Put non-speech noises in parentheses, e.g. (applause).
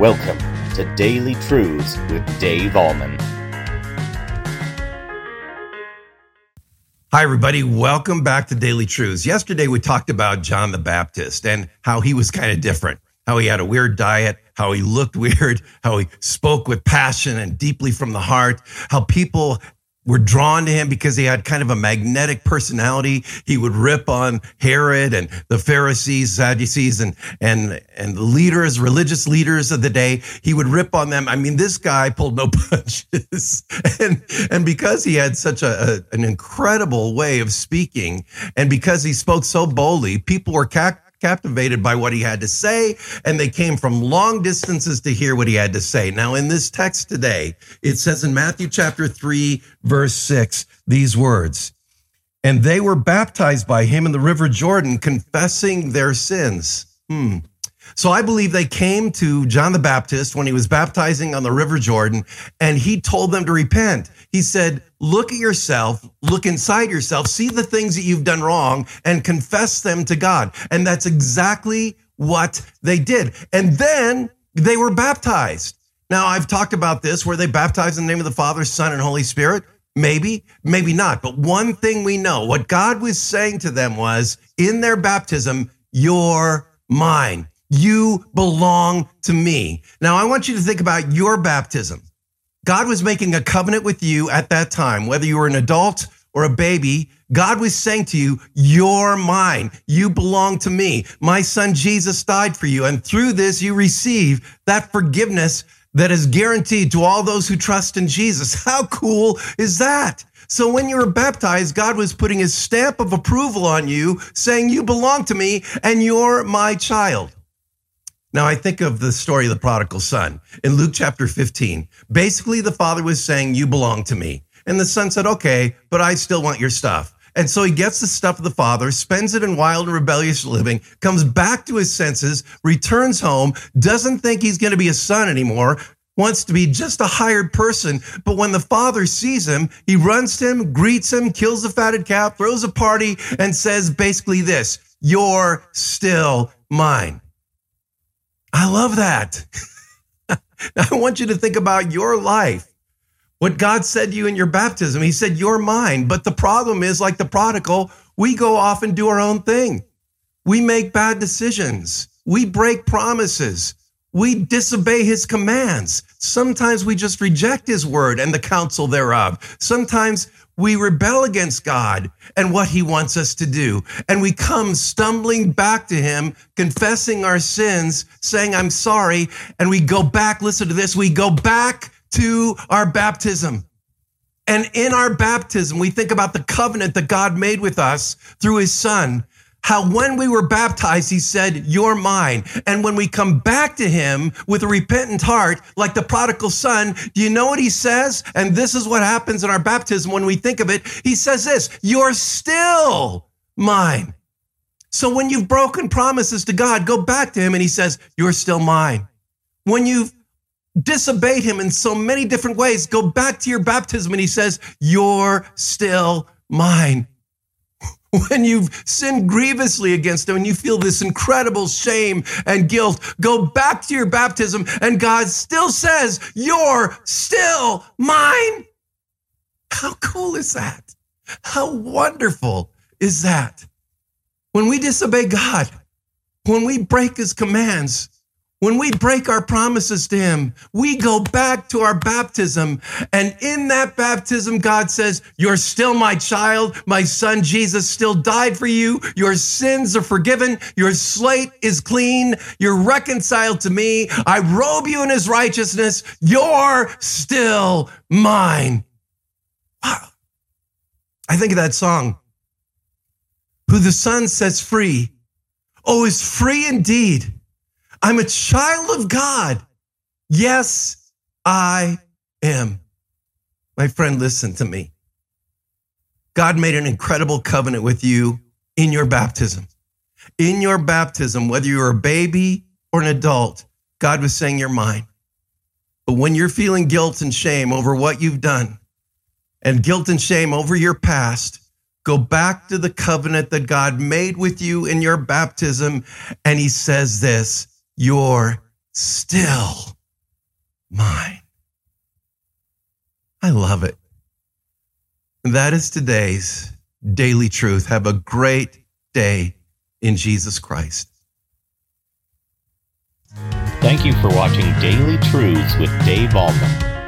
Welcome to Daily Truths with Dave Ahlman. Hi, everybody. Welcome back to Daily Truths. Yesterday, we talked about John the Baptist and how he was kind of different, how he had a weird diet, how he looked (laughs) weird, how he spoke with passion and deeply from the heart, how people were drawn to him because he had kind of a magnetic personality. He would rip on Herod and the Pharisees, Sadducees, and and and the leaders, religious leaders of the day. He would rip on them. I mean, this guy pulled no (laughs) punches, and and because he had such a, a an incredible way of speaking, and because he spoke so boldly, people were captivated by what he had to say, and they came from long distances to hear what he had to say. Now, in this text today, it says in Matthew chapter 3, verse 6, these words, and they were baptized by him in the river Jordan, confessing their sins. Hmm. So I believe they came to John the Baptist when he was baptizing on the River Jordan, and he told them to repent. He said, Look at yourself, look inside yourself, see the things that you've done wrong, and confess them to God. And that's exactly what they did. And then they were baptized. Now, I've talked about this. where they baptized in the name of the Father, Son, and Holy Spirit? Maybe, maybe not. But one thing we know what God was saying to them was in their baptism, you're mine. You belong to me. Now, I want you to think about your baptism. God was making a covenant with you at that time, whether you were an adult or a baby. God was saying to you, You're mine. You belong to me. My son Jesus died for you. And through this, you receive that forgiveness that is guaranteed to all those who trust in Jesus. (laughs) How cool is that? So when you were baptized, God was putting his stamp of approval on you, saying, You belong to me and you're my child. Now, I think of the story of the prodigal son in Luke chapter 15. Basically, the father was saying, You belong to me. And the son said, Okay, but I still want your stuff. And so he gets the stuff of the father, spends it in wild and rebellious living, comes back to his senses, returns home, doesn't think he's going to be a son anymore, wants to be just a hired person. But when the father sees him, he runs to him, greets him, kills the fatted calf, throws a party, and says basically this You're still mine. I love that. (laughs) I want you to think about your life. What God said to you in your baptism, He said, You're mine. But the problem is, like the prodigal, we go off and do our own thing. We make bad decisions. We break promises. We disobey his commands. Sometimes we just reject his word and the counsel thereof. Sometimes we rebel against God and what he wants us to do. And we come stumbling back to him, confessing our sins, saying, I'm sorry. And we go back, listen to this, we go back to our baptism. And in our baptism, we think about the covenant that God made with us through his son how when we were baptized, he said, You're mine. And when we come back to him with a repentant heart, like the prodigal son, do you know what he says? And this is what happens in our baptism when we think of it. He says this, You're still mine. So when you've broken promises to God, go back to him and he says, You're still mine. When you've disobeyed him in so many different ways, go back to your baptism and he says, You're still mine. (laughs) when you've sinned grievously against him and you feel this incredible shame and guilt, go back to your baptism and God still says, You're still mine. How cool is that? How wonderful is that? When we disobey God, when we break his commands, when we break our promises to Him, we go back to our baptism. And in that baptism, God says, You're still my child. My son Jesus still died for you. Your sins are forgiven. Your slate is clean. You're reconciled to me. I robe you in His righteousness. You're still mine. Wow. I think of that song. Who the Son sets free, oh, is free indeed. I'm a child of God. Yes, I am. My friend, listen to me. God made an incredible covenant with you in your baptism. In your baptism, whether you're a baby or an adult, God was saying, You're mine. But when you're feeling guilt and shame over what you've done and guilt and shame over your past, go back to the covenant that God made with you in your baptism. And he says this you're still mine. I love it. That is today's daily truth. Have a great day in Jesus Christ. Thank you for watching Daily Truths with Dave Ahlman.